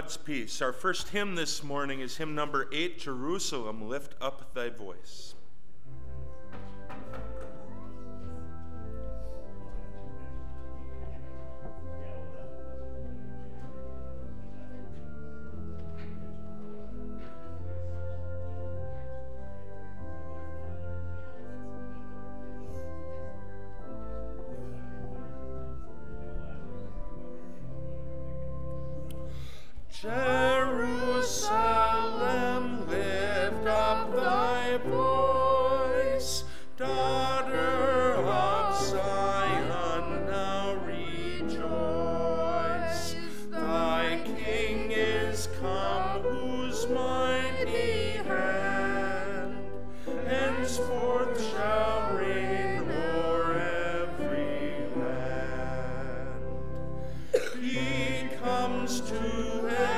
God's peace. Our first hymn this morning is hymn number eight Jerusalem, Lift Up Thy Voice. Matthew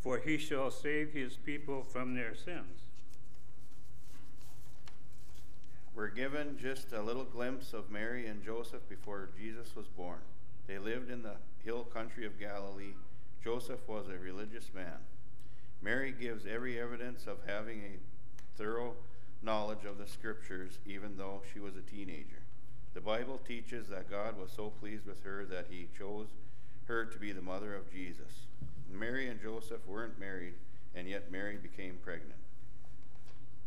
for he shall save his people from their sins. We're given just a little glimpse of Mary and Joseph before Jesus was born. They lived in the hill country of Galilee. Joseph was a religious man. Mary gives every evidence of having a thorough knowledge of the scriptures, even though she was a teenager. The Bible teaches that God was so pleased with her that he chose her to be the mother of Jesus. Mary and Joseph weren't married, and yet Mary became pregnant.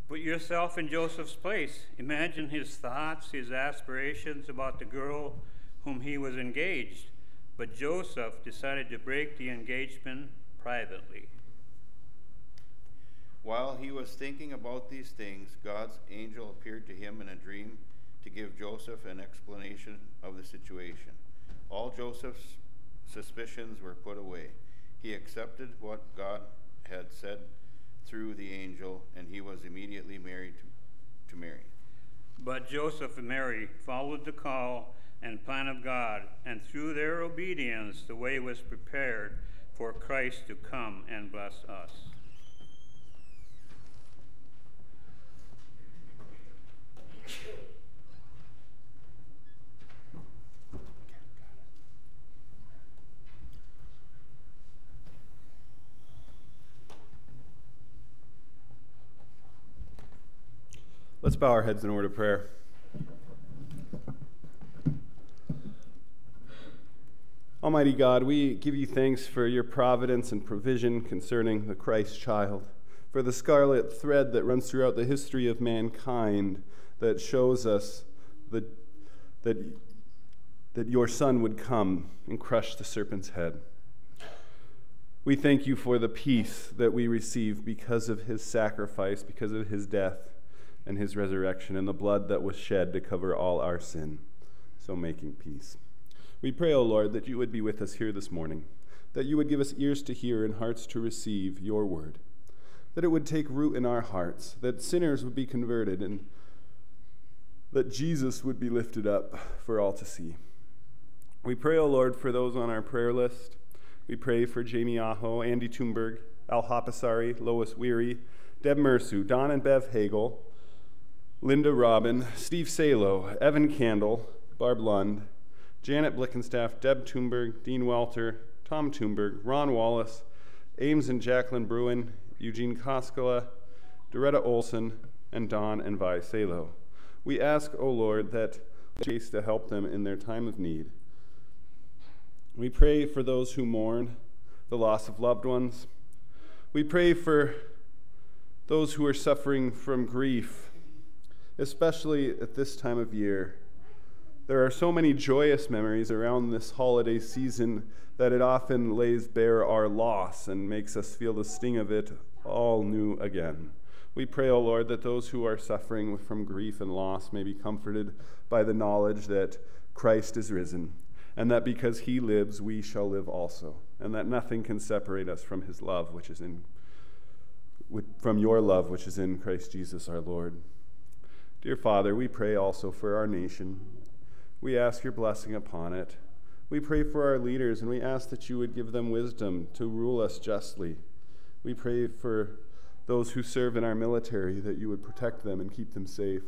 Put yourself in Joseph's place. Imagine his thoughts, his aspirations about the girl whom he was engaged. But Joseph decided to break the engagement privately. While he was thinking about these things, God's angel appeared to him in a dream to give Joseph an explanation of the situation. All Joseph's suspicions were put away. He accepted what God had said through the angel, and he was immediately married to, to Mary. But Joseph and Mary followed the call and plan of God, and through their obedience, the way was prepared for Christ to come and bless us. Let's bow our heads in order of prayer. Almighty God, we give you thanks for your providence and provision concerning the Christ child, for the scarlet thread that runs throughout the history of mankind, that shows us that, that, that your Son would come and crush the serpent's head. We thank you for the peace that we receive because of his sacrifice, because of his death and his resurrection, and the blood that was shed to cover all our sin, so making peace. We pray, O Lord, that you would be with us here this morning, that you would give us ears to hear and hearts to receive your word, that it would take root in our hearts, that sinners would be converted, and that Jesus would be lifted up for all to see. We pray, O Lord, for those on our prayer list. We pray for Jamie Aho, Andy Toomberg, Al Hapasari, Lois Weary, Deb Mersu, Don and Bev Hagel, Linda Robin, Steve Salo, Evan Candle, Barb Lund, Janet Blickenstaff, Deb Toomberg, Dean Walter, Tom Toomberg, Ron Wallace, Ames and Jacqueline Bruin, Eugene Koskela, Doretta Olson, and Don and Vi Salo. We ask, O Lord, that chase to help them in their time of need. We pray for those who mourn the loss of loved ones. We pray for those who are suffering from grief especially at this time of year. There are so many joyous memories around this holiday season that it often lays bare our loss and makes us feel the sting of it all new again. We pray, O oh Lord, that those who are suffering from grief and loss may be comforted by the knowledge that Christ is risen, and that because he lives, we shall live also, and that nothing can separate us from his love, which is in from your love, which is in Christ Jesus our Lord. Dear Father, we pray also for our nation. We ask your blessing upon it. We pray for our leaders and we ask that you would give them wisdom to rule us justly. We pray for those who serve in our military that you would protect them and keep them safe.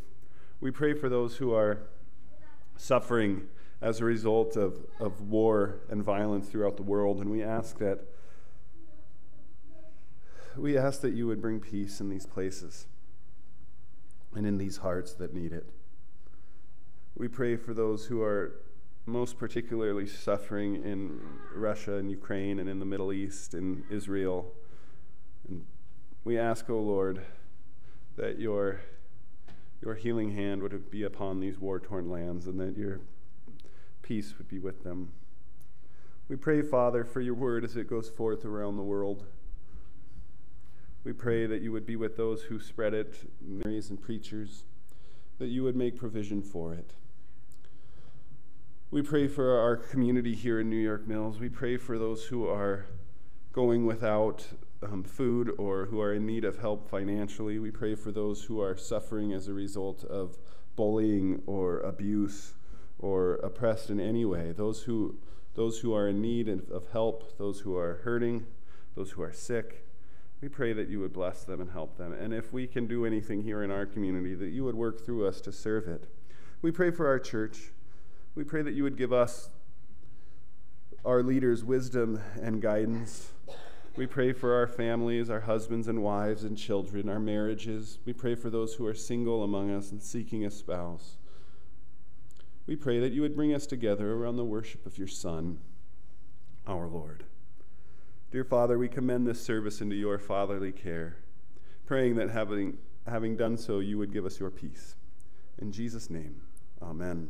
We pray for those who are suffering as a result of, of war and violence throughout the world, and we ask that we ask that you would bring peace in these places and in these hearts that need it. We pray for those who are most particularly suffering in Russia and Ukraine and in the Middle East and Israel. And we ask, O oh Lord, that your, your healing hand would be upon these war torn lands and that your peace would be with them. We pray, Father, for your word as it goes forth around the world. We pray that you would be with those who spread it, missionaries and preachers, that you would make provision for it. We pray for our community here in New York Mills. We pray for those who are going without um, food or who are in need of help financially. We pray for those who are suffering as a result of bullying or abuse or oppressed in any way. Those who, those who are in need of help, those who are hurting, those who are sick. We pray that you would bless them and help them. And if we can do anything here in our community, that you would work through us to serve it. We pray for our church. We pray that you would give us, our leaders, wisdom and guidance. We pray for our families, our husbands and wives and children, our marriages. We pray for those who are single among us and seeking a spouse. We pray that you would bring us together around the worship of your Son, our Lord. Dear Father, we commend this service into your fatherly care, praying that having, having done so, you would give us your peace. In Jesus' name, amen.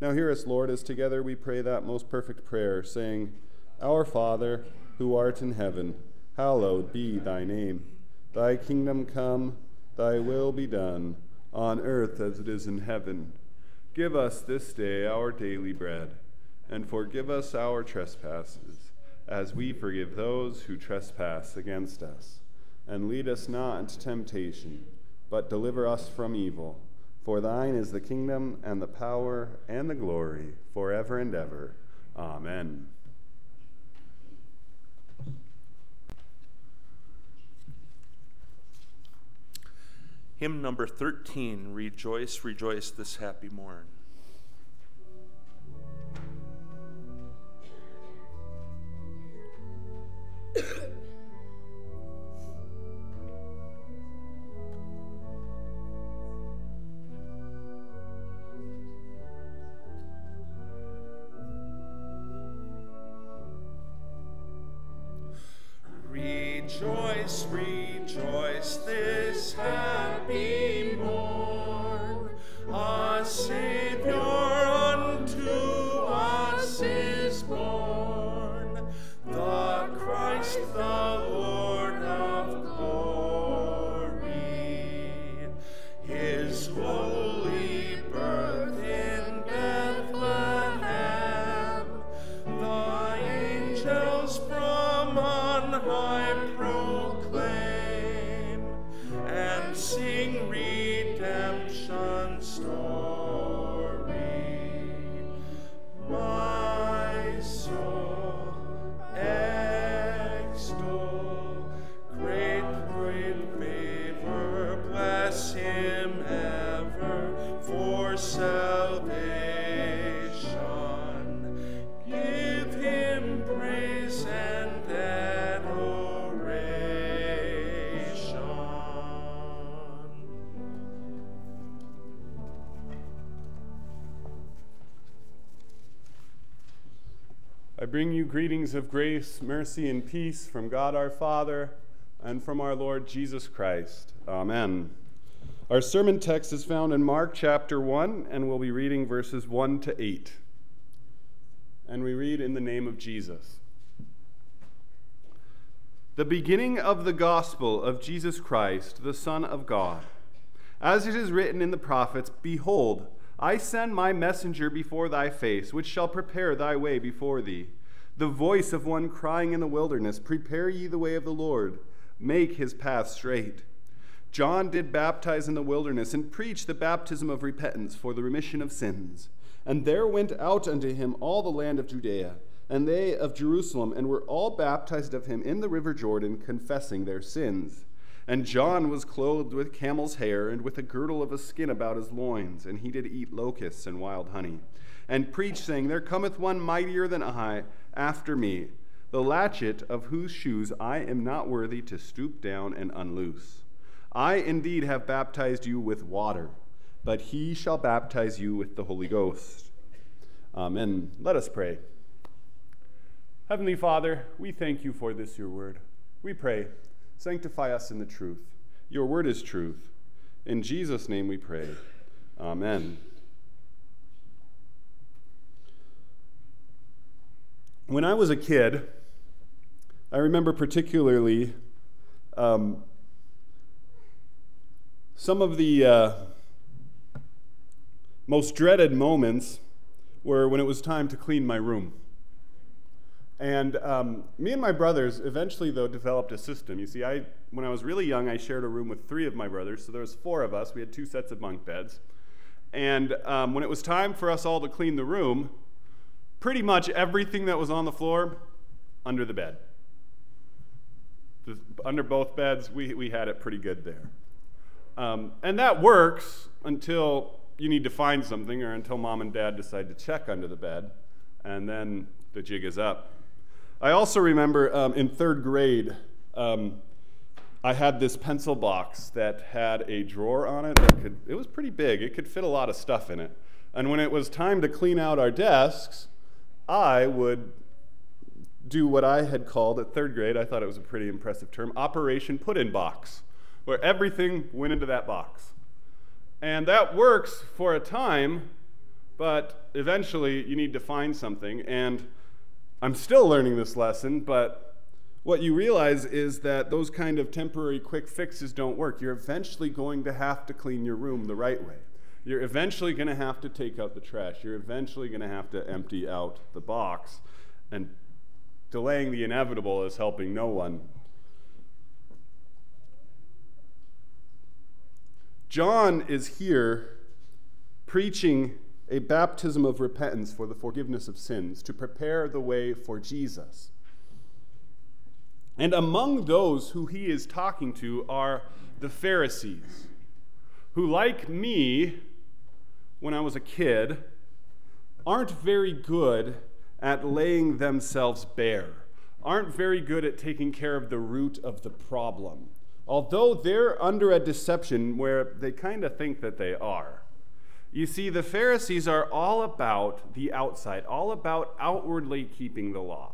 Now, hear us, Lord, as together we pray that most perfect prayer, saying, Our Father, who art in heaven, hallowed be thy name. Thy kingdom come, thy will be done, on earth as it is in heaven. Give us this day our daily bread, and forgive us our trespasses as we forgive those who trespass against us. And lead us not into temptation, but deliver us from evil. For thine is the kingdom, and the power, and the glory, forever and ever. Amen. Hymn number 13 Rejoice, rejoice this happy morn. Rejoice, rejoice this happy morn. Grace, mercy, and peace from God our Father and from our Lord Jesus Christ. Amen. Our sermon text is found in Mark chapter 1, and we'll be reading verses 1 to 8. And we read in the name of Jesus. The beginning of the gospel of Jesus Christ, the Son of God. As it is written in the prophets, Behold, I send my messenger before thy face, which shall prepare thy way before thee the voice of one crying in the wilderness, Prepare ye the way of the Lord, make his path straight. John did baptize in the wilderness and preach the baptism of repentance for the remission of sins. And there went out unto him all the land of Judea, and they of Jerusalem, and were all baptized of him in the river Jordan, confessing their sins. And John was clothed with camel's hair, and with a girdle of a skin about his loins, and he did eat locusts and wild honey, and preached, saying, There cometh one mightier than I after me, the latchet of whose shoes I am not worthy to stoop down and unloose. I indeed have baptized you with water, but he shall baptize you with the Holy Ghost. Amen. Let us pray. Heavenly Father, we thank you for this, your word. We pray, sanctify us in the truth. Your word is truth. In Jesus' name we pray. Amen. When I was a kid, I remember particularly um, some of the uh, most dreaded moments were when it was time to clean my room. And um, me and my brothers eventually, though, developed a system. You see, I, when I was really young, I shared a room with three of my brothers, so there was four of us. We had two sets of bunk beds. And um, when it was time for us all to clean the room, pretty much everything that was on the floor under the bed. Under both beds, we, we had it pretty good there. Um, and that works until you need to find something or until mom and dad decide to check under the bed, and then the jig is up. I also remember um, in third grade, um, I had this pencil box that had a drawer on it that could, it was pretty big, it could fit a lot of stuff in it. And when it was time to clean out our desks, I would do what I had called at third grade, I thought it was a pretty impressive term, Operation Put In Box, where everything went into that box. And that works for a time, but eventually you need to find something. And I'm still learning this lesson, but what you realize is that those kind of temporary quick fixes don't work. You're eventually going to have to clean your room the right way. You're eventually going to have to take out the trash. You're eventually going to have to empty out the box. And delaying the inevitable is helping no one. John is here preaching a baptism of repentance for the forgiveness of sins to prepare the way for Jesus. And among those who he is talking to are the Pharisees, who, like me, when I was a kid aren't very good at laying themselves bare, aren't very good at taking care of the root of the problem, although they're under a deception where they kind of think that they are. You see, the Pharisees are all about the outside, all about outwardly keeping the law.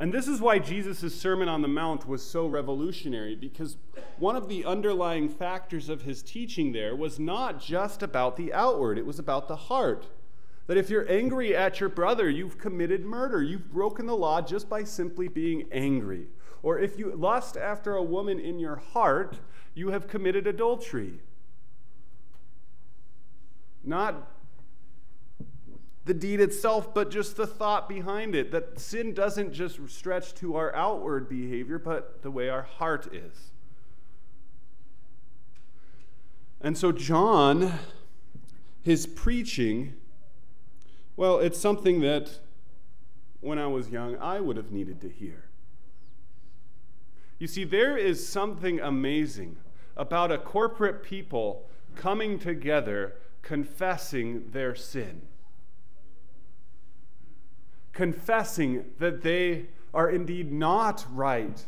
And this is why Jesus' Sermon on the Mount was so revolutionary, because one of the underlying factors of his teaching there was not just about the outward, it was about the heart. That if you're angry at your brother, you've committed murder. You've broken the law just by simply being angry. Or if you lust after a woman in your heart, you have committed adultery. Not the deed itself, but just the thought behind it. That sin doesn't just stretch to our outward behavior, but the way our heart is. And so, John, his preaching, well, it's something that when I was young, I would have needed to hear. You see, there is something amazing about a corporate people coming together confessing their sin confessing that they are indeed not right.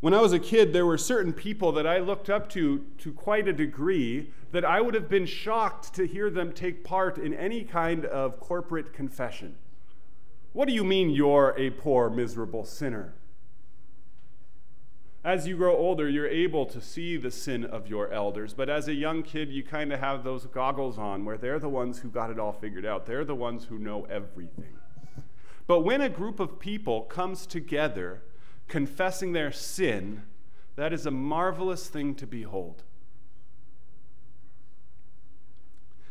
When I was a kid, there were certain people that I looked up to to quite a degree that I would have been shocked to hear them take part in any kind of corporate confession. What do you mean you're a poor, miserable sinner? As you grow older, you're able to see the sin of your elders. But as a young kid, you kind of have those goggles on where they're the ones who got it all figured out. They're the ones who know everything. But when a group of people comes together confessing their sin, that is a marvelous thing to behold.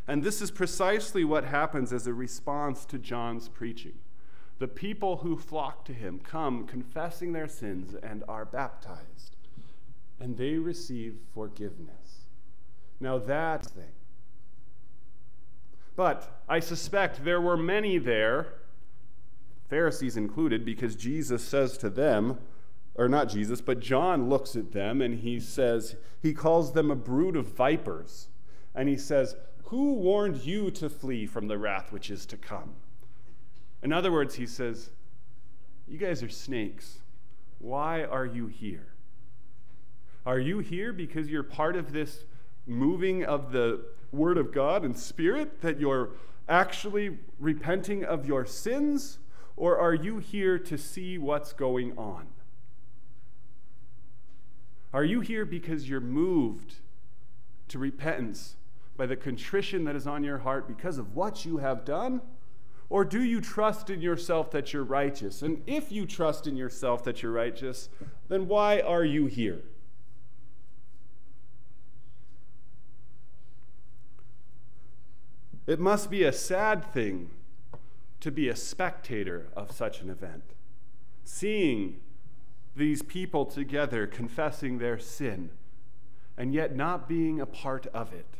And this is precisely what happens as a response to John's preaching. The people who flock to him come confessing their sins and are baptized, and they receive forgiveness. Now, that thing. But I suspect there were many there, Pharisees included, because Jesus says to them, or not Jesus, but John looks at them and he says, he calls them a brood of vipers. And he says, Who warned you to flee from the wrath which is to come? In other words, he says, You guys are snakes. Why are you here? Are you here because you're part of this moving of the Word of God and Spirit, that you're actually repenting of your sins? Or are you here to see what's going on? Are you here because you're moved to repentance by the contrition that is on your heart because of what you have done? Or do you trust in yourself that you're righteous? And if you trust in yourself that you're righteous, then why are you here? It must be a sad thing to be a spectator of such an event, seeing these people together confessing their sin and yet not being a part of it.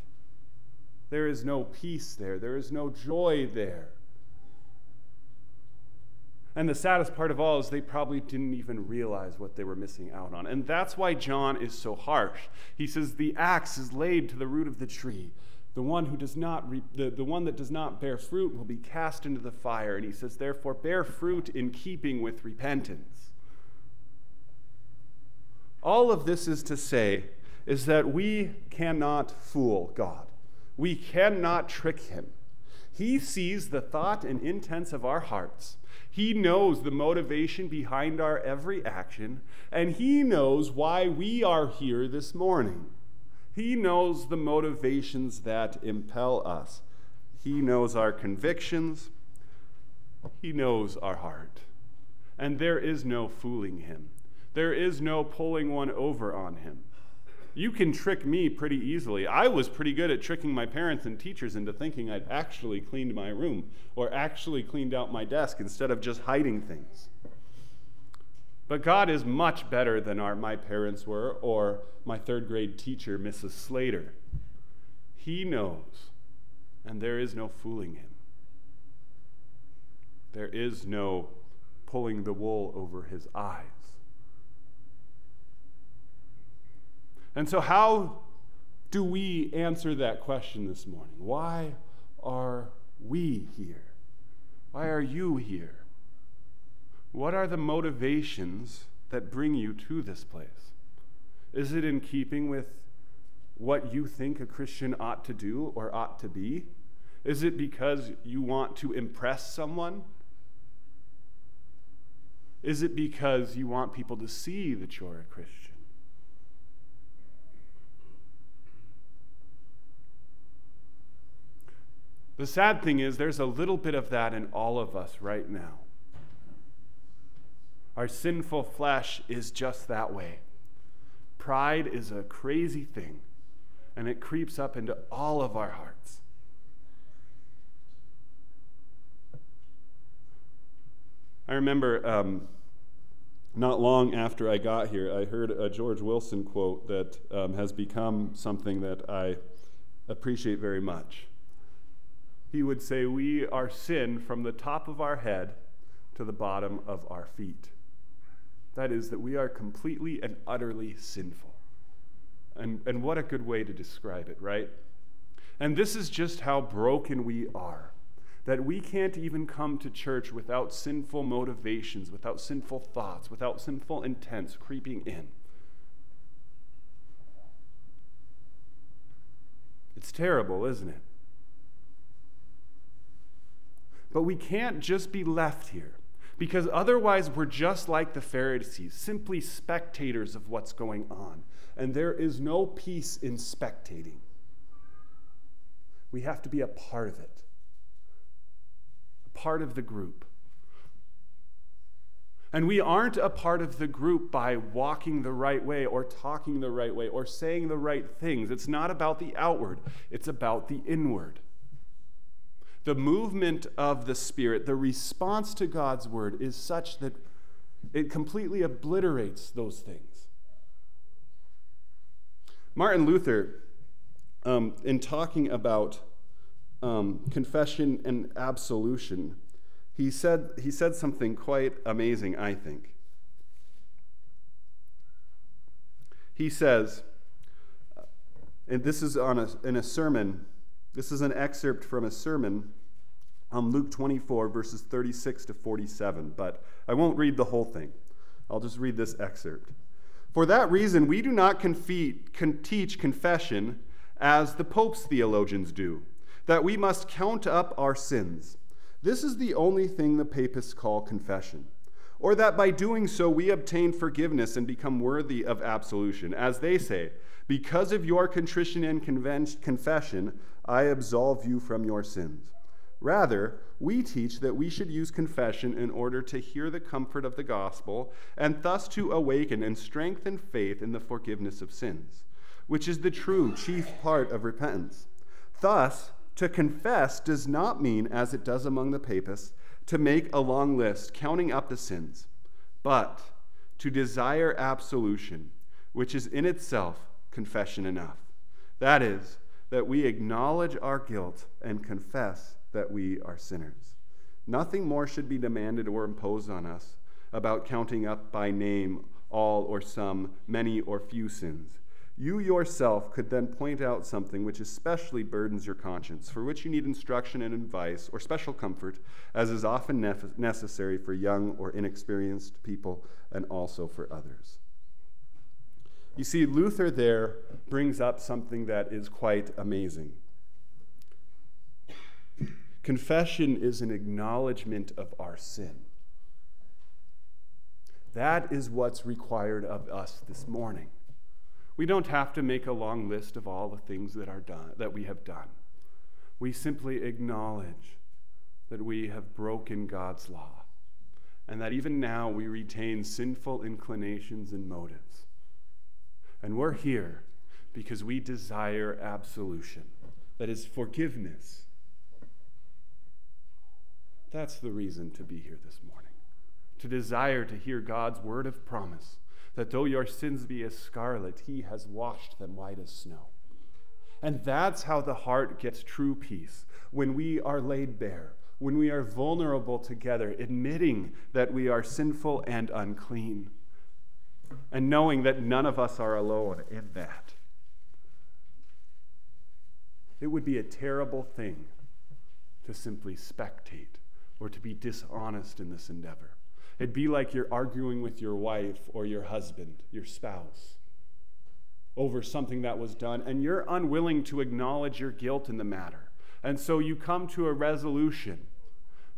There is no peace there, there is no joy there. And the saddest part of all is they probably didn't even realize what they were missing out on. And that's why John is so harsh. He says, The axe is laid to the root of the tree. The one who does not re- the, the one that does not bear fruit will be cast into the fire. And he says, Therefore, bear fruit in keeping with repentance. All of this is to say is that we cannot fool God. We cannot trick him. He sees the thought and intents of our hearts. He knows the motivation behind our every action, and He knows why we are here this morning. He knows the motivations that impel us. He knows our convictions. He knows our heart. And there is no fooling Him, there is no pulling one over on Him you can trick me pretty easily. I was pretty good at tricking my parents and teachers into thinking I'd actually cleaned my room or actually cleaned out my desk instead of just hiding things. But God is much better than our, my parents were or my third grade teacher, Mrs. Slater. He knows, and there is no fooling him. There is no pulling the wool over his eyes. And so, how do we answer that question this morning? Why are we here? Why are you here? What are the motivations that bring you to this place? Is it in keeping with what you think a Christian ought to do or ought to be? Is it because you want to impress someone? Is it because you want people to see that you're a Christian? The sad thing is, there's a little bit of that in all of us right now. Our sinful flesh is just that way. Pride is a crazy thing, and it creeps up into all of our hearts. I remember um, not long after I got here, I heard a George Wilson quote that um, has become something that I appreciate very much. He would say, We are sin from the top of our head to the bottom of our feet. That is, that we are completely and utterly sinful. And, and what a good way to describe it, right? And this is just how broken we are that we can't even come to church without sinful motivations, without sinful thoughts, without sinful intents creeping in. It's terrible, isn't it? But we can't just be left here because otherwise we're just like the Pharisees, simply spectators of what's going on. And there is no peace in spectating. We have to be a part of it a part of the group. And we aren't a part of the group by walking the right way or talking the right way or saying the right things. It's not about the outward, it's about the inward. The movement of the Spirit, the response to God's word, is such that it completely obliterates those things. Martin Luther, um, in talking about um, confession and absolution, he said, he said something quite amazing, I think. He says, and this is on a, in a sermon, this is an excerpt from a sermon on Luke 24, verses 36 to 47, but I won't read the whole thing. I'll just read this excerpt. For that reason, we do not confe- con- teach confession as the Pope's theologians do that we must count up our sins. This is the only thing the papists call confession. Or that by doing so we obtain forgiveness and become worthy of absolution. As they say, because of your contrition and confession, I absolve you from your sins. Rather, we teach that we should use confession in order to hear the comfort of the gospel and thus to awaken and strengthen faith in the forgiveness of sins, which is the true chief part of repentance. Thus, to confess does not mean, as it does among the papists, to make a long list counting up the sins, but to desire absolution, which is in itself confession enough. That is, that we acknowledge our guilt and confess that we are sinners. Nothing more should be demanded or imposed on us about counting up by name all or some, many or few sins. You yourself could then point out something which especially burdens your conscience, for which you need instruction and advice or special comfort, as is often nef- necessary for young or inexperienced people and also for others. You see, Luther there brings up something that is quite amazing. Confession is an acknowledgement of our sin. That is what's required of us this morning. We don't have to make a long list of all the things that are done that we have done. We simply acknowledge that we have broken God's law and that even now we retain sinful inclinations and motives. And we're here because we desire absolution, that is, forgiveness. That's the reason to be here this morning, to desire to hear God's word of promise that though your sins be as scarlet, he has washed them white as snow. And that's how the heart gets true peace when we are laid bare, when we are vulnerable together, admitting that we are sinful and unclean, and knowing that none of us are alone in that. It would be a terrible thing to simply spectate or to be dishonest in this endeavor. It'd be like you're arguing with your wife or your husband, your spouse, over something that was done, and you're unwilling to acknowledge your guilt in the matter. And so you come to a resolution.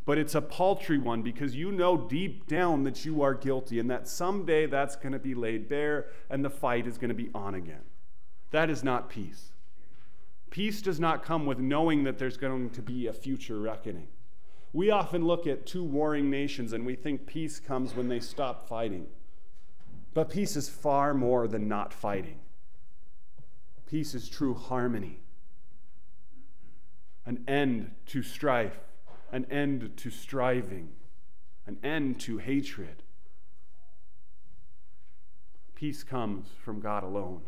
But it's a paltry one because you know deep down that you are guilty and that someday that's going to be laid bare and the fight is going to be on again. That is not peace. Peace does not come with knowing that there's going to be a future reckoning. We often look at two warring nations and we think peace comes when they stop fighting. But peace is far more than not fighting. Peace is true harmony, an end to strife, an end to striving, an end to hatred. Peace comes from God alone.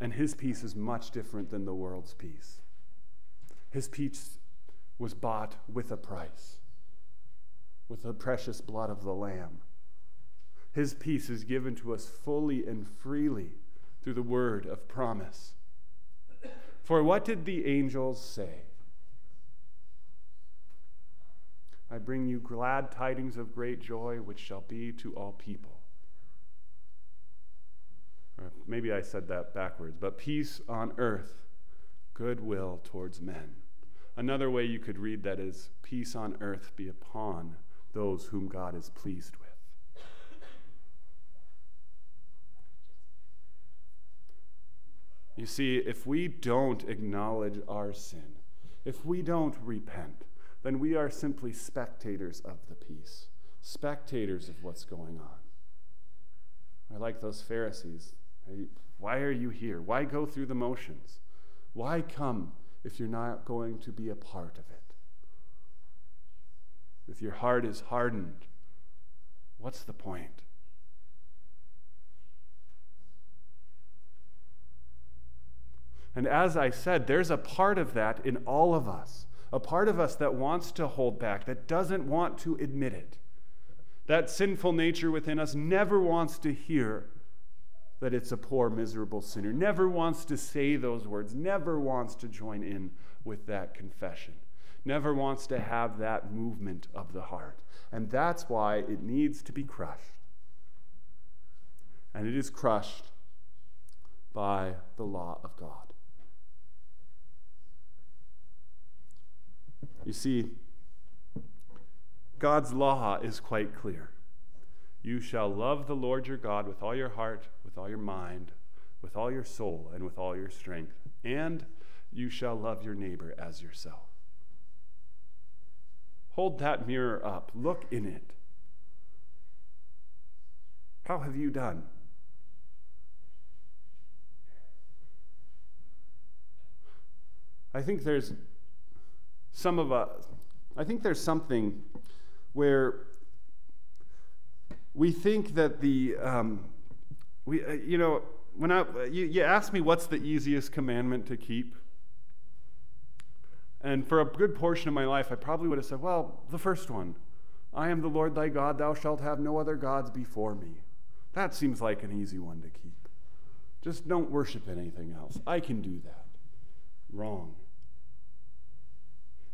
And his peace is much different than the world's peace. His peace was bought with a price, with the precious blood of the Lamb. His peace is given to us fully and freely through the word of promise. For what did the angels say? I bring you glad tidings of great joy, which shall be to all people. Or maybe I said that backwards, but peace on earth, goodwill towards men. Another way you could read that is peace on earth be upon those whom God is pleased with. You see, if we don't acknowledge our sin, if we don't repent, then we are simply spectators of the peace, spectators of what's going on. I like those Pharisees. Why are you here? Why go through the motions? Why come if you're not going to be a part of it? If your heart is hardened, what's the point? And as I said, there's a part of that in all of us, a part of us that wants to hold back, that doesn't want to admit it. That sinful nature within us never wants to hear that it's a poor, miserable sinner, never wants to say those words, never wants to join in with that confession, never wants to have that movement of the heart. And that's why it needs to be crushed. And it is crushed by the law of God. You see, God's law is quite clear. You shall love the Lord your God with all your heart, with all your mind, with all your soul, and with all your strength. And you shall love your neighbor as yourself. Hold that mirror up, look in it. How have you done? I think there's some of us, I think there's something where we think that the, um, we, uh, you know, when I, you, you asked me what's the easiest commandment to keep. And for a good portion of my life, I probably would have said, well, the first one I am the Lord thy God, thou shalt have no other gods before me. That seems like an easy one to keep. Just don't worship anything else. I can do that. Wrong.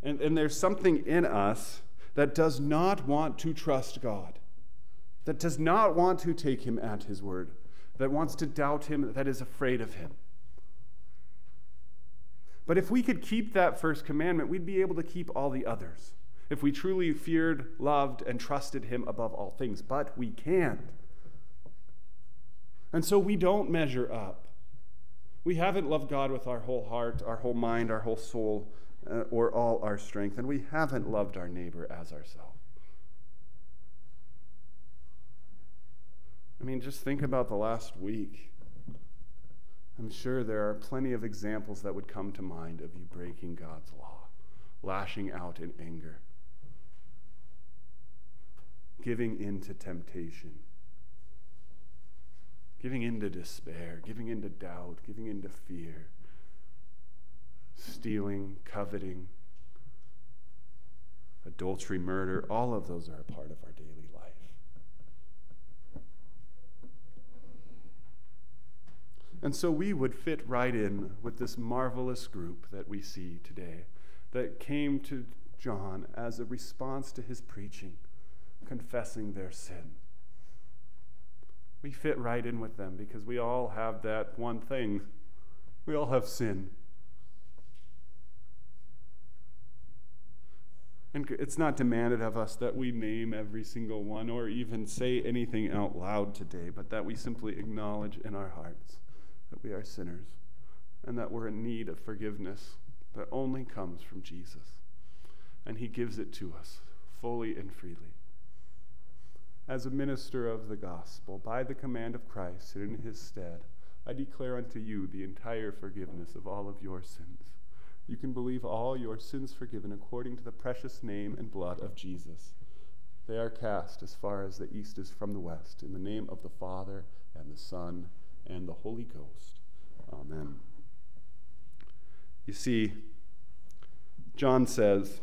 And, and there's something in us that does not want to trust God, that does not want to take him at his word, that wants to doubt him, that is afraid of him. But if we could keep that first commandment, we'd be able to keep all the others. If we truly feared, loved, and trusted him above all things. But we can't. And so we don't measure up. We haven't loved God with our whole heart, our whole mind, our whole soul, Uh, or all our strength, and we haven't loved our neighbor as ourselves. I mean, just think about the last week. I'm sure there are plenty of examples that would come to mind of you breaking God's law, lashing out in anger, giving in to temptation, giving in to despair, giving in to doubt, giving in to fear stealing, coveting, adultery, murder, all of those are a part of our daily life. And so we would fit right in with this marvelous group that we see today that came to John as a response to his preaching, confessing their sin. We fit right in with them because we all have that one thing. We all have sin. And it's not demanded of us that we name every single one or even say anything out loud today, but that we simply acknowledge in our hearts that we are sinners and that we're in need of forgiveness that only comes from Jesus. And He gives it to us fully and freely. As a minister of the gospel, by the command of Christ and in His stead, I declare unto you the entire forgiveness of all of your sins you can believe all your sins forgiven according to the precious name and blood of Jesus. They are cast as far as the east is from the west, in the name of the Father, and the Son, and the Holy Ghost. Amen. You see, John says,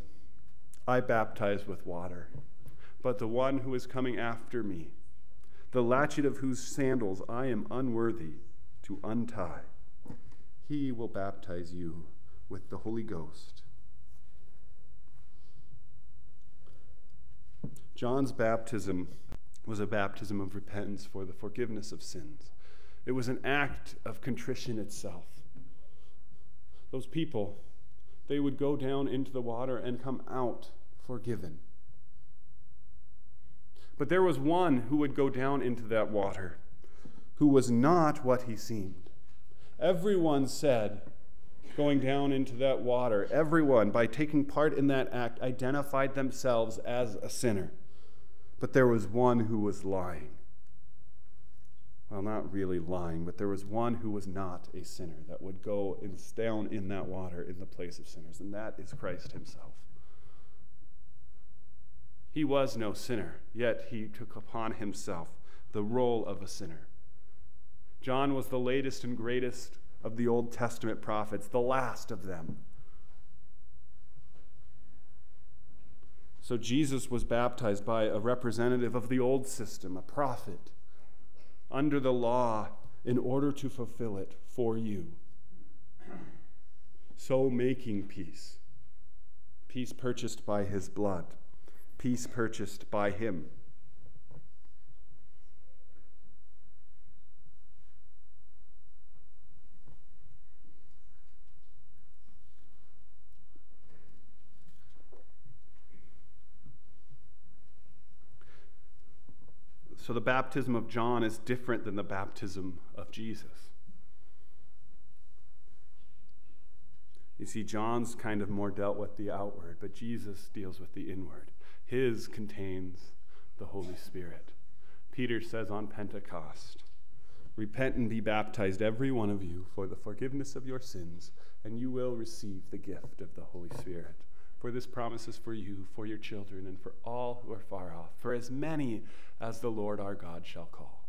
I baptize with water, but the one who is coming after me, the latchet of whose sandals I am unworthy to untie, he will baptize you with the Holy Ghost. John's baptism was a baptism of repentance for the forgiveness of sins. It was an act of contrition itself. Those people, they would go down into the water and come out forgiven. But there was one who would go down into that water who was not what he seemed. Everyone said, going down into that water, everyone, by taking part in that act, identified themselves as a sinner. But there was one who was lying. Well, not really lying, but there was one who was not a sinner that would go and down in that water in the place of sinners, and that is Christ Himself. He was no sinner, yet He took upon Himself the role of a sinner. John was the latest and greatest of the Old Testament prophets, the last of them. So Jesus was baptized by a representative of the old system, a prophet, under the law in order to fulfill it for you. So making peace. Peace purchased by his blood, peace purchased by him. So the baptism of John is different than the baptism of Jesus. You see, John's kind of more dealt with the outward, but Jesus deals with the inward. His contains the Holy Spirit. Peter says on Pentecost, Repent and be baptized, every one of you, for the forgiveness of your sins, and you will receive the gift of the Holy Spirit. For this promise is for you, for your children, and for all who are far off, for as many as the Lord our God shall call.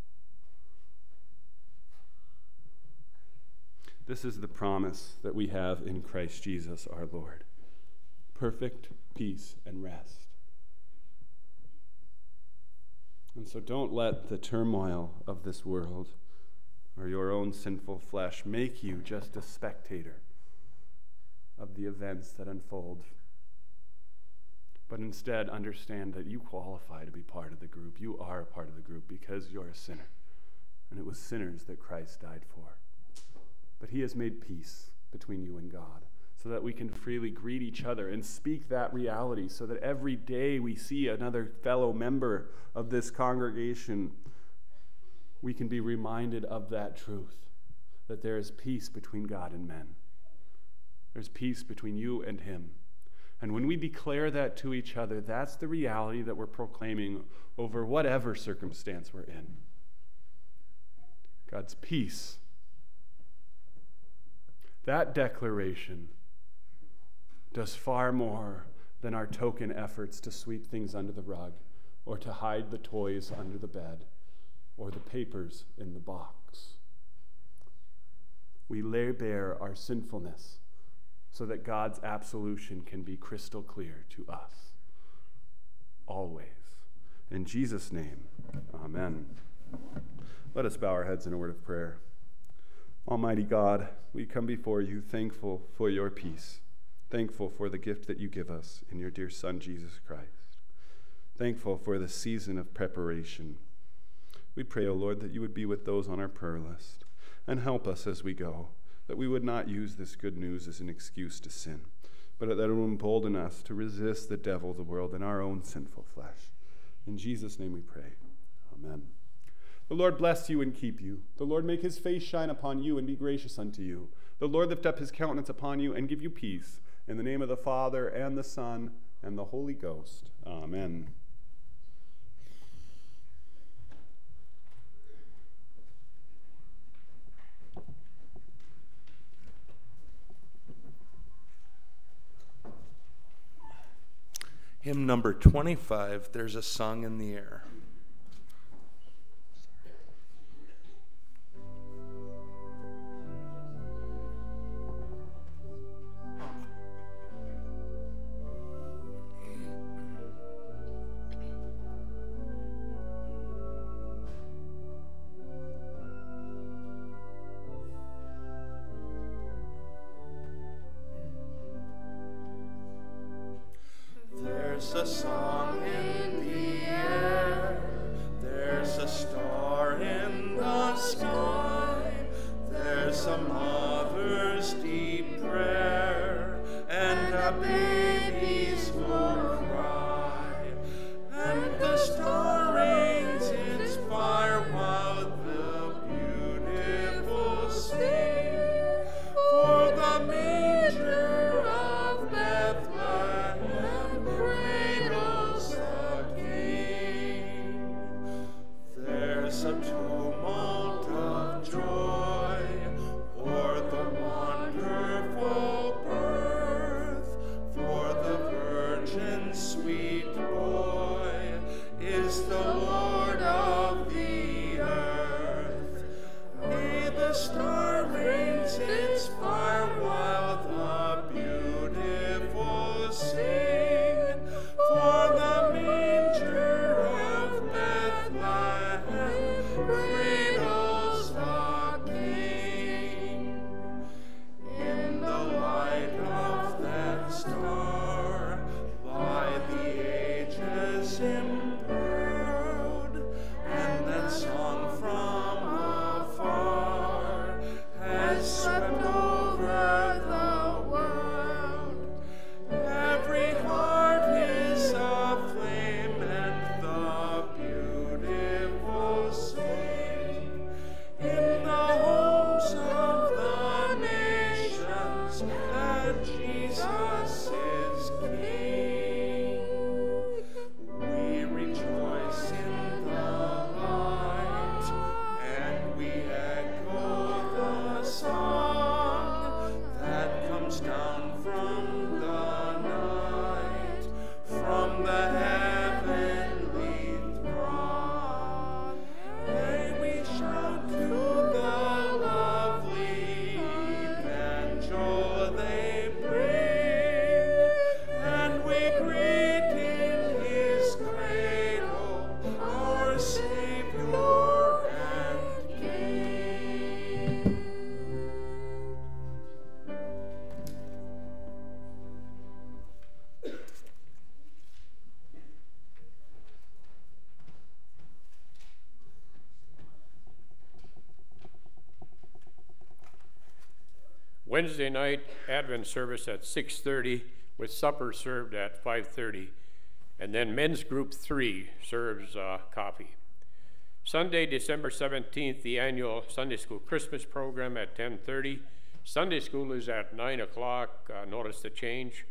This is the promise that we have in Christ Jesus our Lord perfect peace and rest. And so don't let the turmoil of this world or your own sinful flesh make you just a spectator of the events that unfold but instead understand that you qualify to be part of the group. You are a part of the group because you're a sinner. And it was sinners that Christ died for. But he has made peace between you and God so that we can freely greet each other and speak that reality so that every day we see another fellow member of this congregation, we can be reminded of that truth that there is peace between God and men. There's peace between you and him. And when we declare that to each other, that's the reality that we're proclaiming over whatever circumstance we're in. God's peace. That declaration does far more than our token efforts to sweep things under the rug or to hide the toys under the bed or the papers in the box. We lay bare our sinfulness so that God's absolution can be crystal clear to us. Always. In Jesus' name, amen. Let us bow our heads in a word of prayer. Almighty God, we come before you thankful for your peace, thankful for the gift that you give us in your dear Son, Jesus Christ, thankful for the season of preparation. We pray, O oh Lord, that you would be with those on our prayer list and help us as we go that we would not use this good news as an excuse to sin, but that it will embolden us to resist the devil, the world, and our own sinful flesh. In Jesus' name we pray. Amen. The Lord bless you and keep you. The Lord make his face shine upon you and be gracious unto you. The Lord lift up his countenance upon you and give you peace. In the name of the Father, and the Son, and the Holy Ghost. Amen. Hymn number 25, There's a Song in the Air. Wednesday night Advent service at 6:30 with supper served at 5:30, and then men's group three serves uh, coffee. Sunday, December 17th, the annual Sunday School Christmas program at 10:30. Sunday school is at 9 o'clock. Uh, notice the change.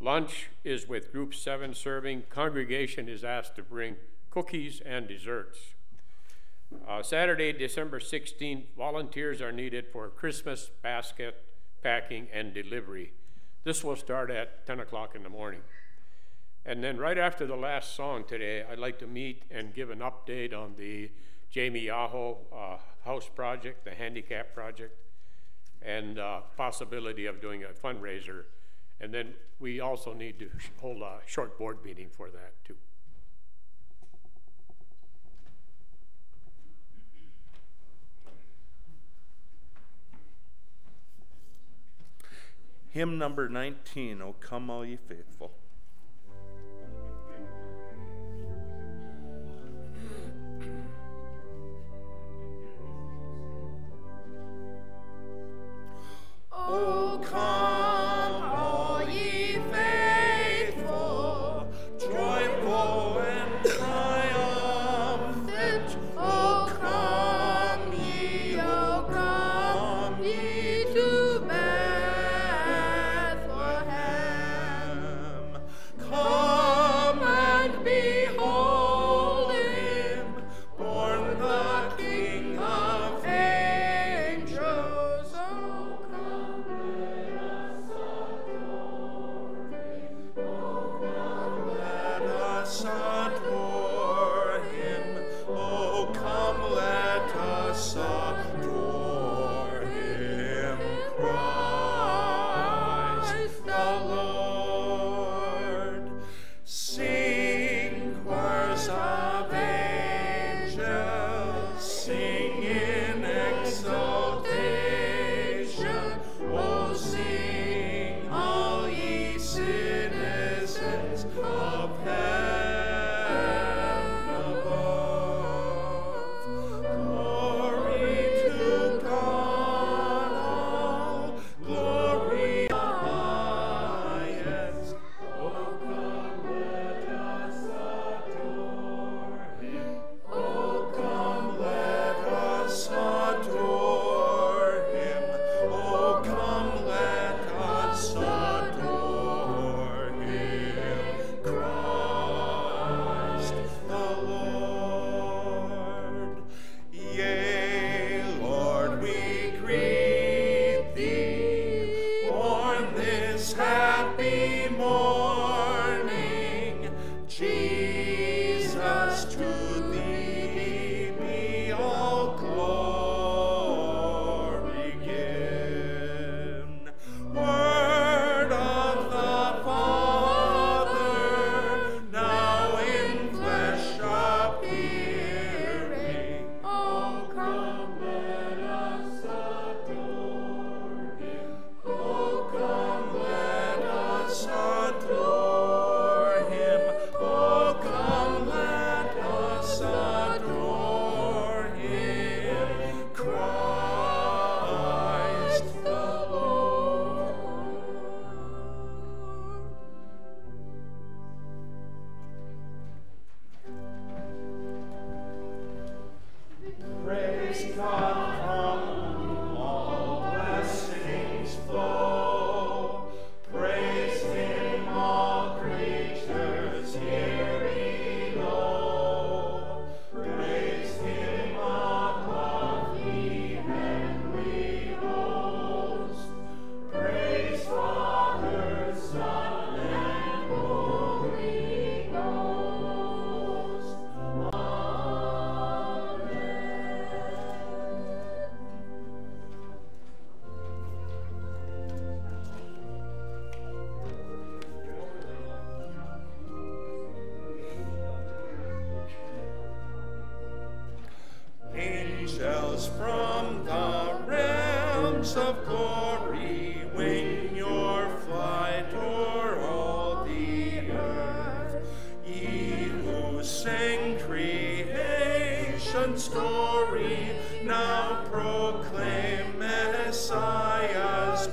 Lunch is with group seven serving. Congregation is asked to bring cookies and desserts. Uh, Saturday, December 16th, volunteers are needed for Christmas basket packing and delivery. This will start at 10 o'clock in the morning. And then, right after the last song today, I'd like to meet and give an update on the Jamie Yaho uh, house project, the handicap project, and uh, possibility of doing a fundraiser. And then we also need to hold a short board meeting for that, too. Hymn number 19, O come all ye faithful. O come,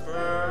Messiah's